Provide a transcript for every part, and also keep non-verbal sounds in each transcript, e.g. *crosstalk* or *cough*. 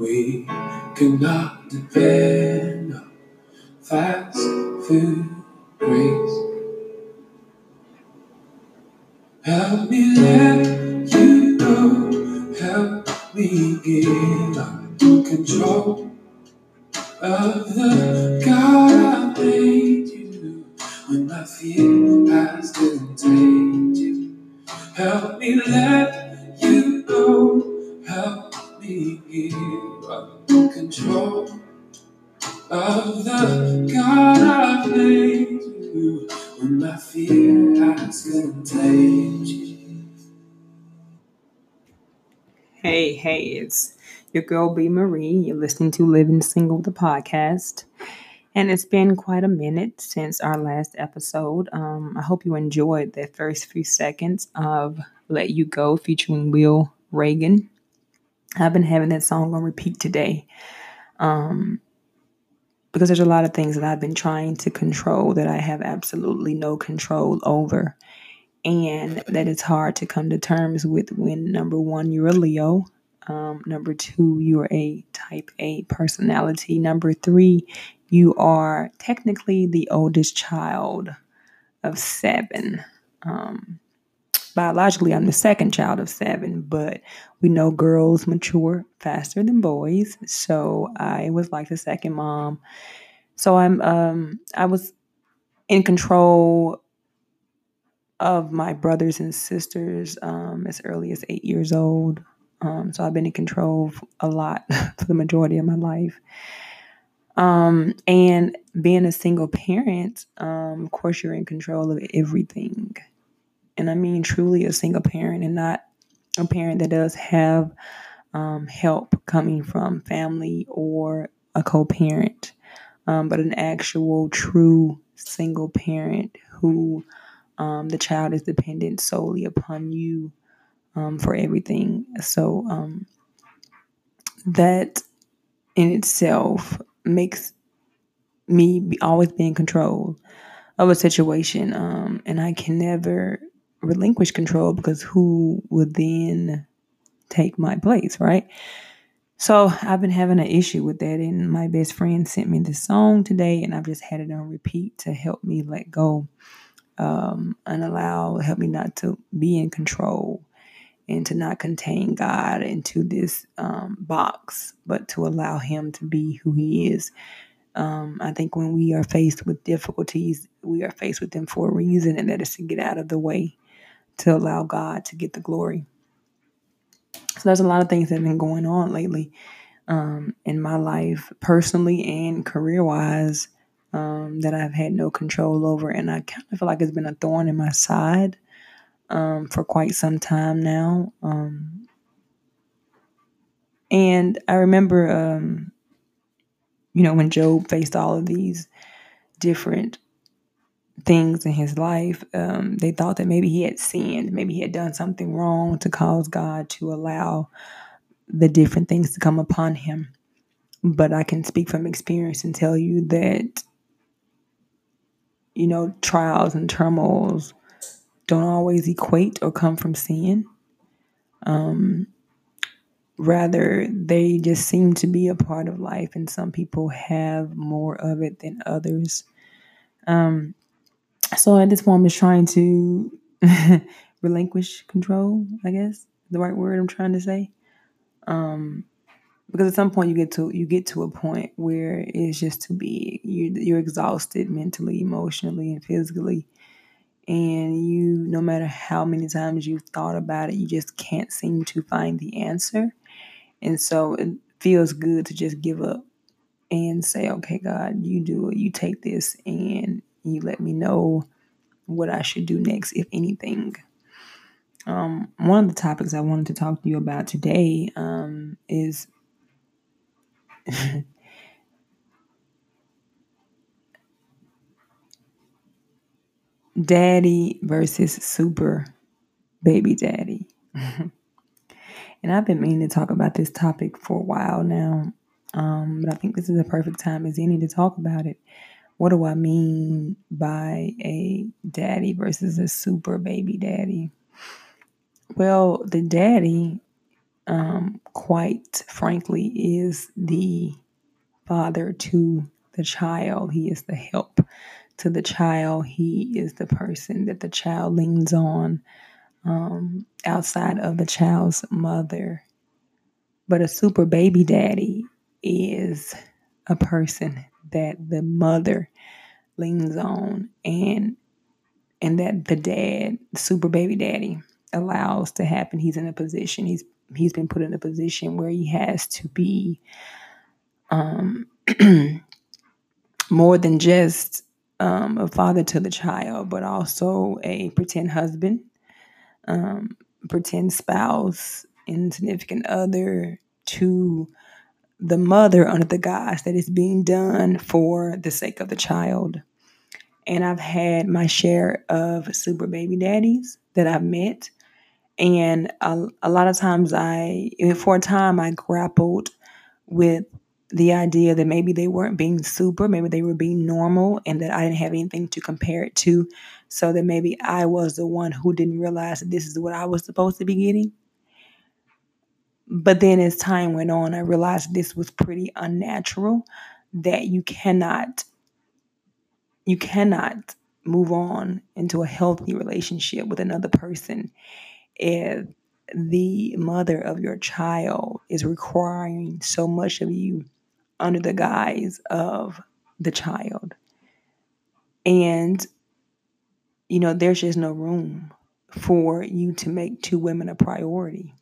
We cannot depend on fast food grace. Help me let you go. Help me give up control of the God I made you. When my fear has contained you, help me let of the God I made you. When my fear has contained. Hey, hey, it's your girl B Marie. You're listening to Living Single, the podcast. And it's been quite a minute since our last episode. Um, I hope you enjoyed the first few seconds of Let You Go featuring Will Reagan. I've been having that song on repeat today. Um, because there's a lot of things that I've been trying to control that I have absolutely no control over. And that it's hard to come to terms with when number one, you're a Leo. Um, number two, you're a type A personality. Number three, you are technically the oldest child of seven. Um, biologically, I'm the second child of seven, but we know girls mature faster than boys. So I was like the second mom. So I'm um, I was in control of my brothers and sisters um, as early as eight years old. Um, so I've been in control a lot *laughs* for the majority of my life. Um, and being a single parent, um, of course, you're in control of everything. And I mean truly a single parent and not a parent that does have um, help coming from family or a co parent, um, but an actual true single parent who um, the child is dependent solely upon you um, for everything. So um, that in itself makes me always be in control of a situation, um, and I can never relinquish control because who would then take my place, right? So I've been having an issue with that, and my best friend sent me this song today, and I've just had it on repeat to help me let go um, and allow, help me not to be in control and to not contain God into this um, box, but to allow Him to be who He is. Um, I think when we are faced with difficulties, we are faced with them for a reason, and that is to get out of the way, to allow God to get the glory. So there's a lot of things that have been going on lately um, in my life, personally and career wise, um, that I've had no control over. And I kind of feel like it's been a thorn in my side um, for quite some time now. Um, and I remember, um, you know, when Job faced all of these different things in his life, um, they thought that maybe he had sinned, maybe he had done something wrong to cause God to allow the different things to come upon him. But I can speak from experience and tell you that you know, trials and turmoils don't always equate or come from sin. Um, rather, they just seem to be a part of life, and some people have more of it than others. Um, so at this point, I'm just trying to *laughs* relinquish control, I guess, the right word I'm trying to say. Um, because at some point you get to you get to a point where it's just too big. You you're exhausted mentally, emotionally, and physically, and you no matter how many times you've thought about it, you just can't seem to find the answer, and so it feels good to just give up and say, "Okay, God, you do it. You take this, and you let me know what I should do next, if anything." Um, one of the topics I wanted to talk to you about today um, is *laughs* daddy versus super baby daddy. *laughs* and I've been meaning to talk about this topic for a while now. Um, but I think this is a perfect time as any to talk about it. What do I mean by a daddy versus a super baby daddy? Well, the daddy, um, quite frankly, is the father to the child. He is the help to the child. He is the person that the child leans on um, outside of the child's mother. But a super baby daddy is a person that the mother leans on and and that the dad, super baby daddy, allows to happen. He's in a position, he's he's been put in a position where he has to be um *clears throat* more than just um, a father to the child, but also a pretend husband, um, pretend spouse, insignificant other to the mother under the guise that it's being done for the sake of the child. And I've had my share of super baby daddies that I've met. And a, a lot of times I, for a time, I grappled with the idea that maybe they weren't being super, maybe they were being normal, and that I didn't have anything to compare it to. So that maybe I was the one who didn't realize that this is what I was supposed to be getting. But then as time went on, I realized this was pretty unnatural, that you cannot you cannot move on into a healthy relationship with another person if the mother of your child is requiring so much of you under the guise of the child. And, you know, there's just no room for you to make two women a priority.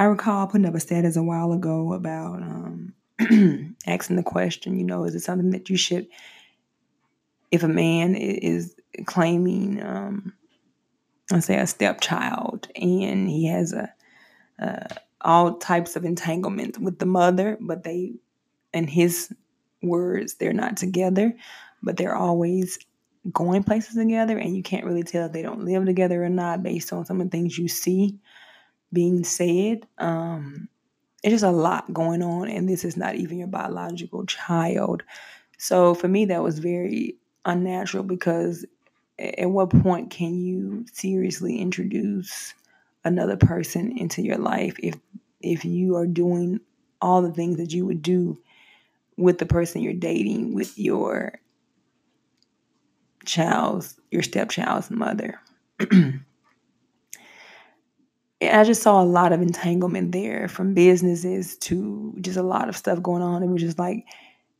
I recall putting up a status a while ago about um, *clears throat* asking the question, you know, is it something that you should, if a man is claiming, um, let's say, a stepchild and he has a, a all types of entanglement with the mother, but they, in his words, they're not together, but they're always going places together, and you can't really tell if they don't live together or not based on some of the things you see being said. Um, it's just a lot going on, and this is not even your biological child. So for me, that was very unnatural because at what point can you seriously introduce another person into your life if if you are doing all the things that you would do with the person you're dating with your child's your stepchild's mother *clears throat* I just saw a lot of entanglement there from businesses to just a lot of stuff going on. It was just like,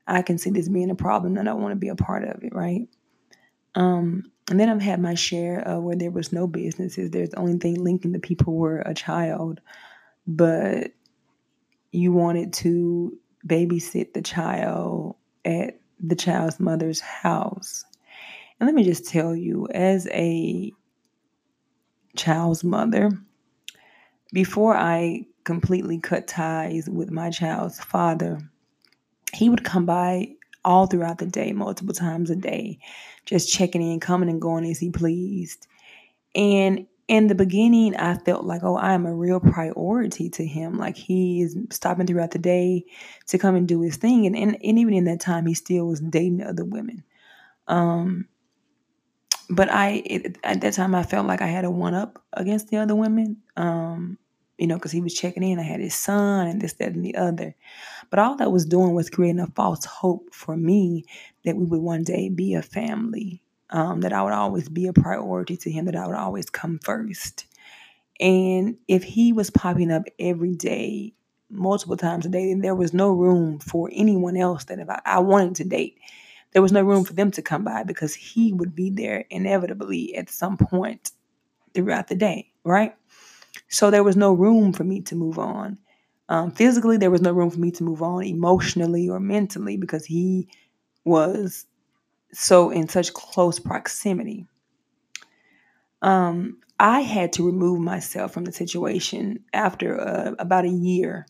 I can see this being a problem and I don't want to be a part of it, right? Um, and then I've had my share of where there was no businesses. There's the only thing linking the people were a child, but you wanted to babysit the child at the child's mother's house. And let me just tell you, as a child's mother, before I completely cut ties with my child's father, he would come by all throughout the day, multiple times a day, just checking in, coming and going as he pleased. And in the beginning, I felt like, oh, I am a real priority to him. Like he is stopping throughout the day to come and do his thing. And, and, and even in that time, he still was dating other women. Um, but I, it, at that time, I felt like I had a one up against the other women. Um, you know, because he was checking in. I had his son and this, that, and the other. But all that was doing was creating a false hope for me that we would one day be a family, um, that I would always be a priority to him, that I would always come first. And if he was popping up every day, multiple times a day, then there was no room for anyone else that if I, I wanted to date, there was no room for them to come by because he would be there inevitably at some point throughout the day, right? So there was no room for me to move on. Um, physically, there was no room for me to move on emotionally or mentally because he was so in such close proximity. Um, I had to remove myself from the situation after uh, about a year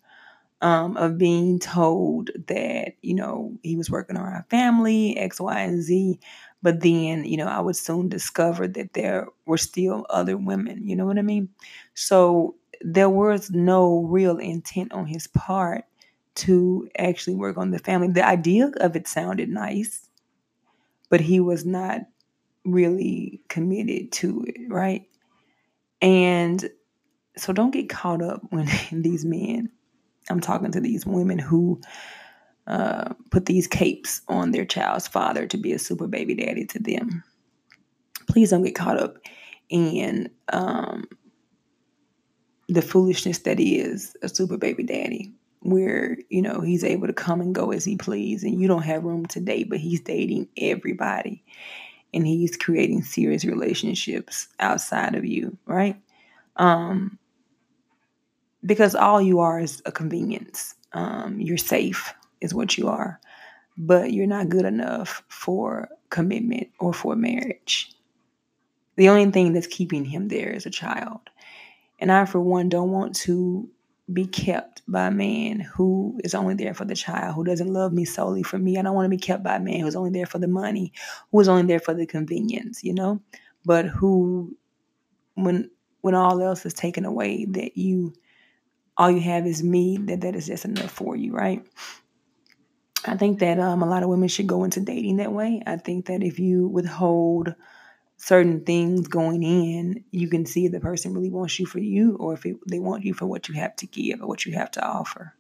um, of being told that, you know, he was working on our family, X, Y, and Z. But then, you know, I would soon discover that there were still other women. You know what I mean? So there was no real intent on his part to actually work on the family. The idea of it sounded nice, but he was not really committed to it, right? And so don't get caught up when *laughs* these men, I'm talking to these women who uh, put these capes on their child's father to be a super baby daddy to them. Please don't get caught up in um, the foolishness that is a super baby daddy, where you know he's able to come and go as he please, and you don't have room to date, but he's dating everybody, and he's creating serious relationships outside of you, right? Um, because all you are is a convenience. Um, you're safe, is what you are, but you're not good enough for commitment or for marriage. The only thing that's keeping him there is a child. And I, for one, don't want to be kept by a man who is only there for the child, who doesn't love me solely for me. I don't want to be kept by a man who's only there for the money, who is only there for the convenience, you know, but who, when when all else is taken away, that you all you have is me, that that is just enough for you, right? I think that um, a lot of women should go into dating that way. I think that if you withhold certain things going in, you can see if the person really wants you for you or if it, they want you for what you have to give or what you have to offer.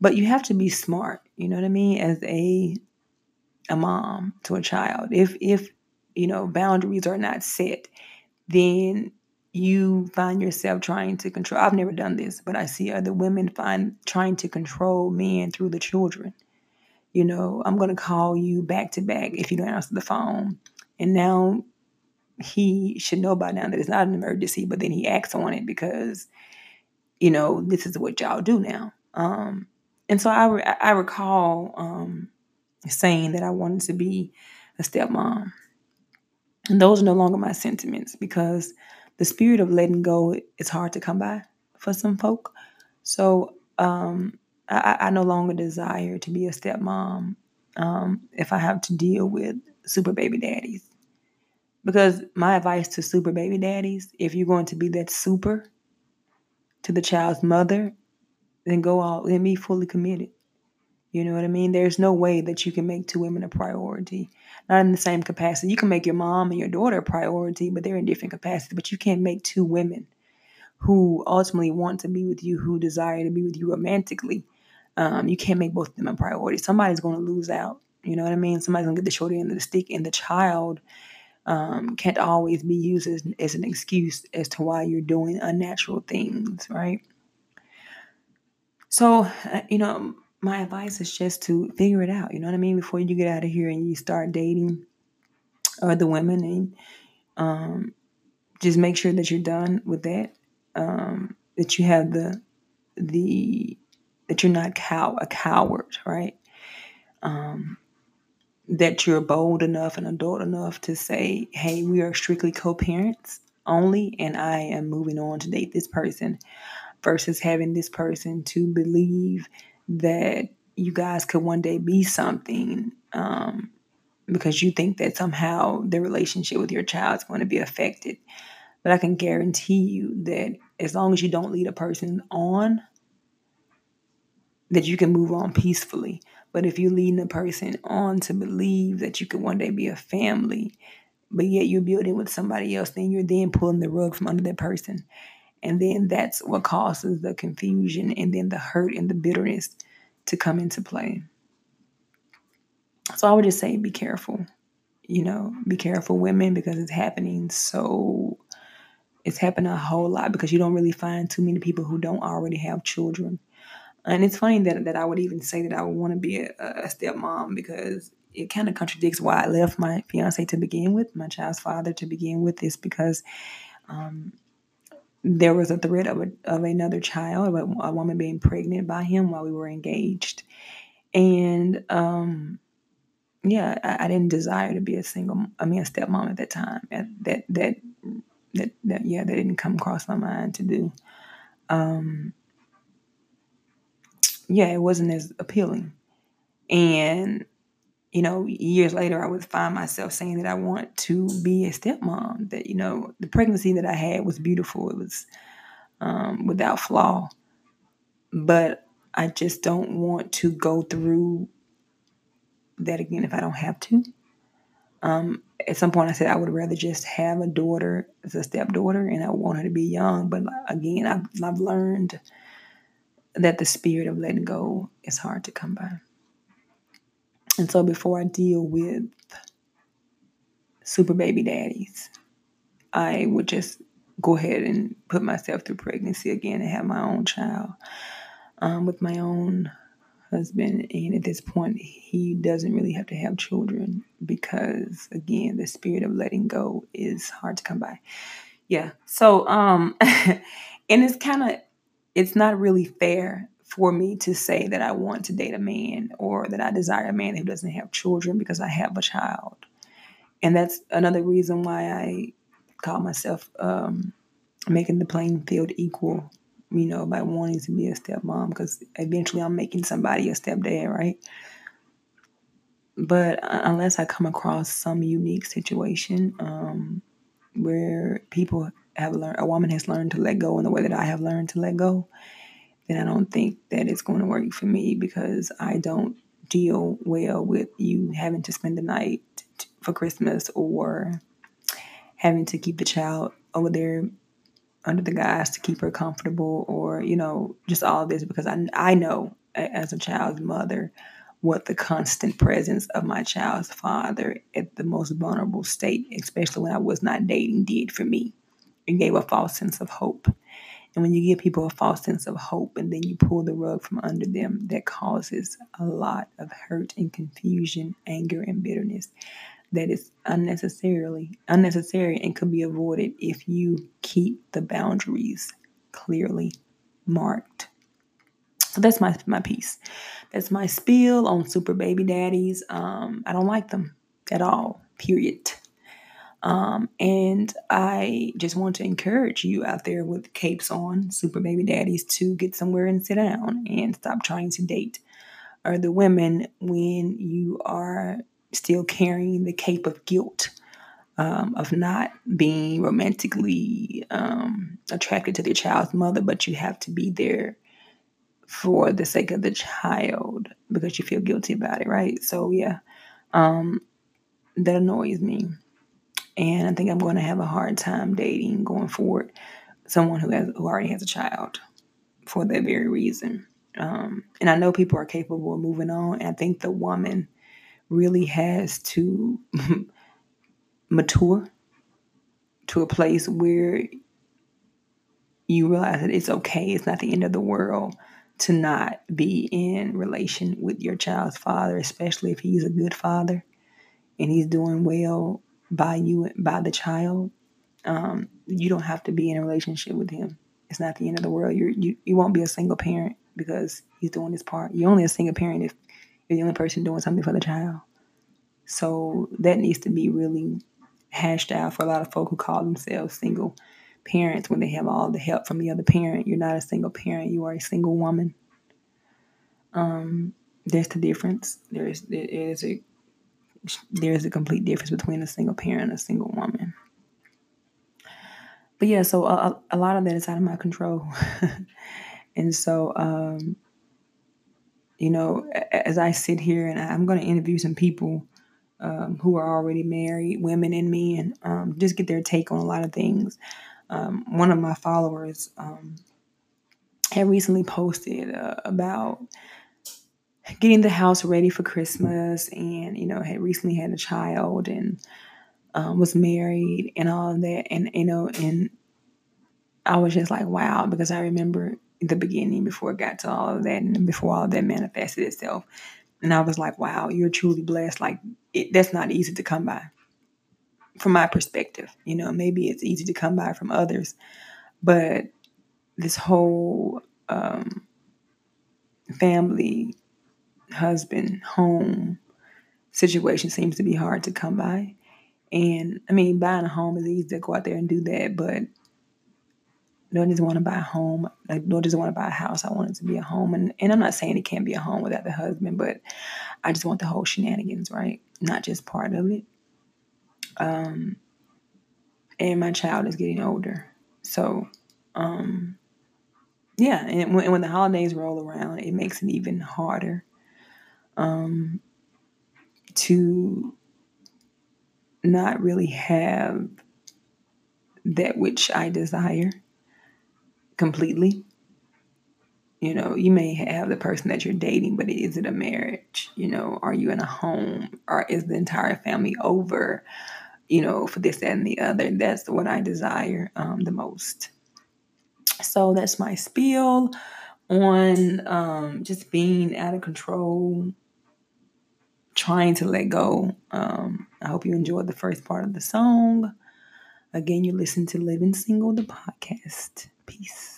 But you have to be smart, you know what I mean, as a a mom to a child. If if you know boundaries are not set, then you find yourself trying to control. I've never done this, but I see other women find trying to control men through the children. You know, I'm going to call you back to back if you don't answer the phone. And now he should know by now that it's not an emergency, but then he acts on it because, you know, this is what y'all do now. Um, and so I, re- I recall um, saying that I wanted to be a stepmom. And those are no longer my sentiments because the spirit of letting go is hard to come by for some folk. So um, I, I, no longer desire to be a stepmom um, if I have to deal with super baby daddies. Because my advice to super baby daddies, if you're going to be that super to the child's mother, then go all then be fully committed. You know what I mean? There's no way that you can make two women a priority. Not in the same capacity. You can make your mom and your daughter a priority, but they're in different capacities. But you can't make two women who ultimately want to be with you, who desire to be with you romantically. Um, you can't make both of them a priority. Somebody's going to lose out. You know what I mean? Somebody's going to get the short end of the stick, and the child um, can't always be used as, as an excuse as to why you're doing unnatural things, right? So, uh, you know, my advice is just to figure it out. You know what I mean? Before you get out of here and you start dating other women, and um, just make sure that you're done with that. Um, that you have the the that you're not cow a coward, right? Um, that you're bold enough and adult enough to say, "Hey, we are strictly co-parents only, and I am moving on to date this person," versus having this person to believe that you guys could one day be something um, because you think that somehow the relationship with your child is going to be affected. But I can guarantee you that as long as you don't lead a person on, that you can move on peacefully. But if you're leading a person on to believe that you could one day be a family, but yet you're building with somebody else, then you're then pulling the rug from under that person. And then that's what causes the confusion and then the hurt and the bitterness to come into play. So I would just say be careful. You know, be careful, women, because it's happening so it's happening a whole lot because you don't really find too many people who don't already have children. And it's funny that, that I would even say that I would want to be a, a stepmom because it kind of contradicts why I left my fiance to begin with, my child's father to begin with, is because um, there was a threat of, a, of another child, a, a woman being pregnant by him while we were engaged. And um, yeah, I, I, didn't desire to be a single, I mean, a stepmom at that time. That, that, that, that, that yeah, that didn't come across my mind to do. Um, yeah, it wasn't as appealing. And you know, years later, I would find myself saying that I want to be a stepmom. That you know, the pregnancy that I had was beautiful. It was um, without flaw. But I just don't want to go through that again if I don't have to. Um, at some point, I said I would rather just have a daughter as a stepdaughter, and I want her to be young. But again, I've, I've learned that the spirit of letting go is hard to come by. And so, before I deal with super baby daddies, I would just go ahead and put myself through pregnancy again and have my own child um, with my own husband. And at this point, he doesn't really have to have children because, again, the spirit of letting go is hard to come by. Yeah. So, um, *laughs* and it's kind of, it's not really fair for me to say that I want to date a man or that I desire a man who doesn't have children because I have a child. And that's another reason why I call myself um, making the playing field equal you know, by wanting to be a stepmom because eventually I'm making somebody a stepdad, right? But unless I come across some unique situation um, where people have learned, a woman has learned to let go in the way that I have learned to let go, then I don't think that it's going to work for me because I don't deal well with you having to spend the night for Christmas or having to keep the child over there under the guise to keep her comfortable or you know just all this because I, I know as a child's mother what the constant presence of my child's father at the most vulnerable state especially when i was not dating did for me it gave a false sense of hope and when you give people a false sense of hope and then you pull the rug from under them that causes a lot of hurt and confusion anger and bitterness that is unnecessarily unnecessary and could be avoided if you keep the boundaries clearly marked. So that's my my piece. That's my spiel on super baby daddies. Um, I don't like them at all. Period. Um, and I just want to encourage you out there with capes on, super baby daddies, to get somewhere and sit down and stop trying to date other women when you are still carrying the cape of guilt um, of not being romantically um, attracted to their child's mother, but you have to be there for the sake of the child because you feel guilty about it, right? So, yeah, um, that annoys me. And I think I'm going to have a hard time dating going forward someone who has who already has a child for that very reason. Um, and I know people are capable of moving on. And I think the woman really has to *laughs* mature to a place where you realize that it's okay, it's not the end of the world to not be in relation with your child's father, especially if he's a good father and he's doing well by you by the child. Um, you don't have to be in a relationship with him. It's not the end of the world. You're, you you won't be a single parent because he's doing his part. You're only a single parent if you're the only person doing something for the child. So that needs to be really hashed out for a lot of folk who call themselves single parents when they have all the help from the other parent. You're not a single parent, you are a single woman. Um, there's the difference. There's there is a there's a complete difference between a single parent and a single woman. But yeah, so a, a lot of that is out of my control. *laughs* and so um, you know, as I sit here and I'm going to interview some people um, who are already married, women and men, um, just get their take on a lot of things. Um, one of my followers um, had recently posted uh, about getting the house ready for Christmas and, you know, had recently had a child and um, was married and all of that. And, you know, and I was just like, wow, because I remember the beginning before it got to all of that and before all of that manifested itself. And I was like, wow, you're truly blessed. Like, it, that's not easy to come by from my perspective. You know, maybe it's easy to come by from others, but this whole um, family, husband, home situation seems to be hard to come by. And I mean, buying a home is easy to go out there and do that, but no one doesn't want to buy a home, like no one doesn't want to buy a house. I want it to be a home, and and I'm not saying it can't be a home without the husband, but I just want the whole shenanigans, right? Not just part of it. Um, and my child is getting older, so um, yeah, and when, when the holidays roll around, it makes it even harder um, to not really have that which I desire completely. You know, you may have the person that you're dating, but is it a marriage? You know, are you in a home? Or is the entire family over? You know, for this, that, and the other. That's what I desire um, the most. So that's my spiel on um, just being out of control, trying to let go. Um, I hope you enjoyed the first part of the song. Again, you listen to Living Single, the podcast. Peace.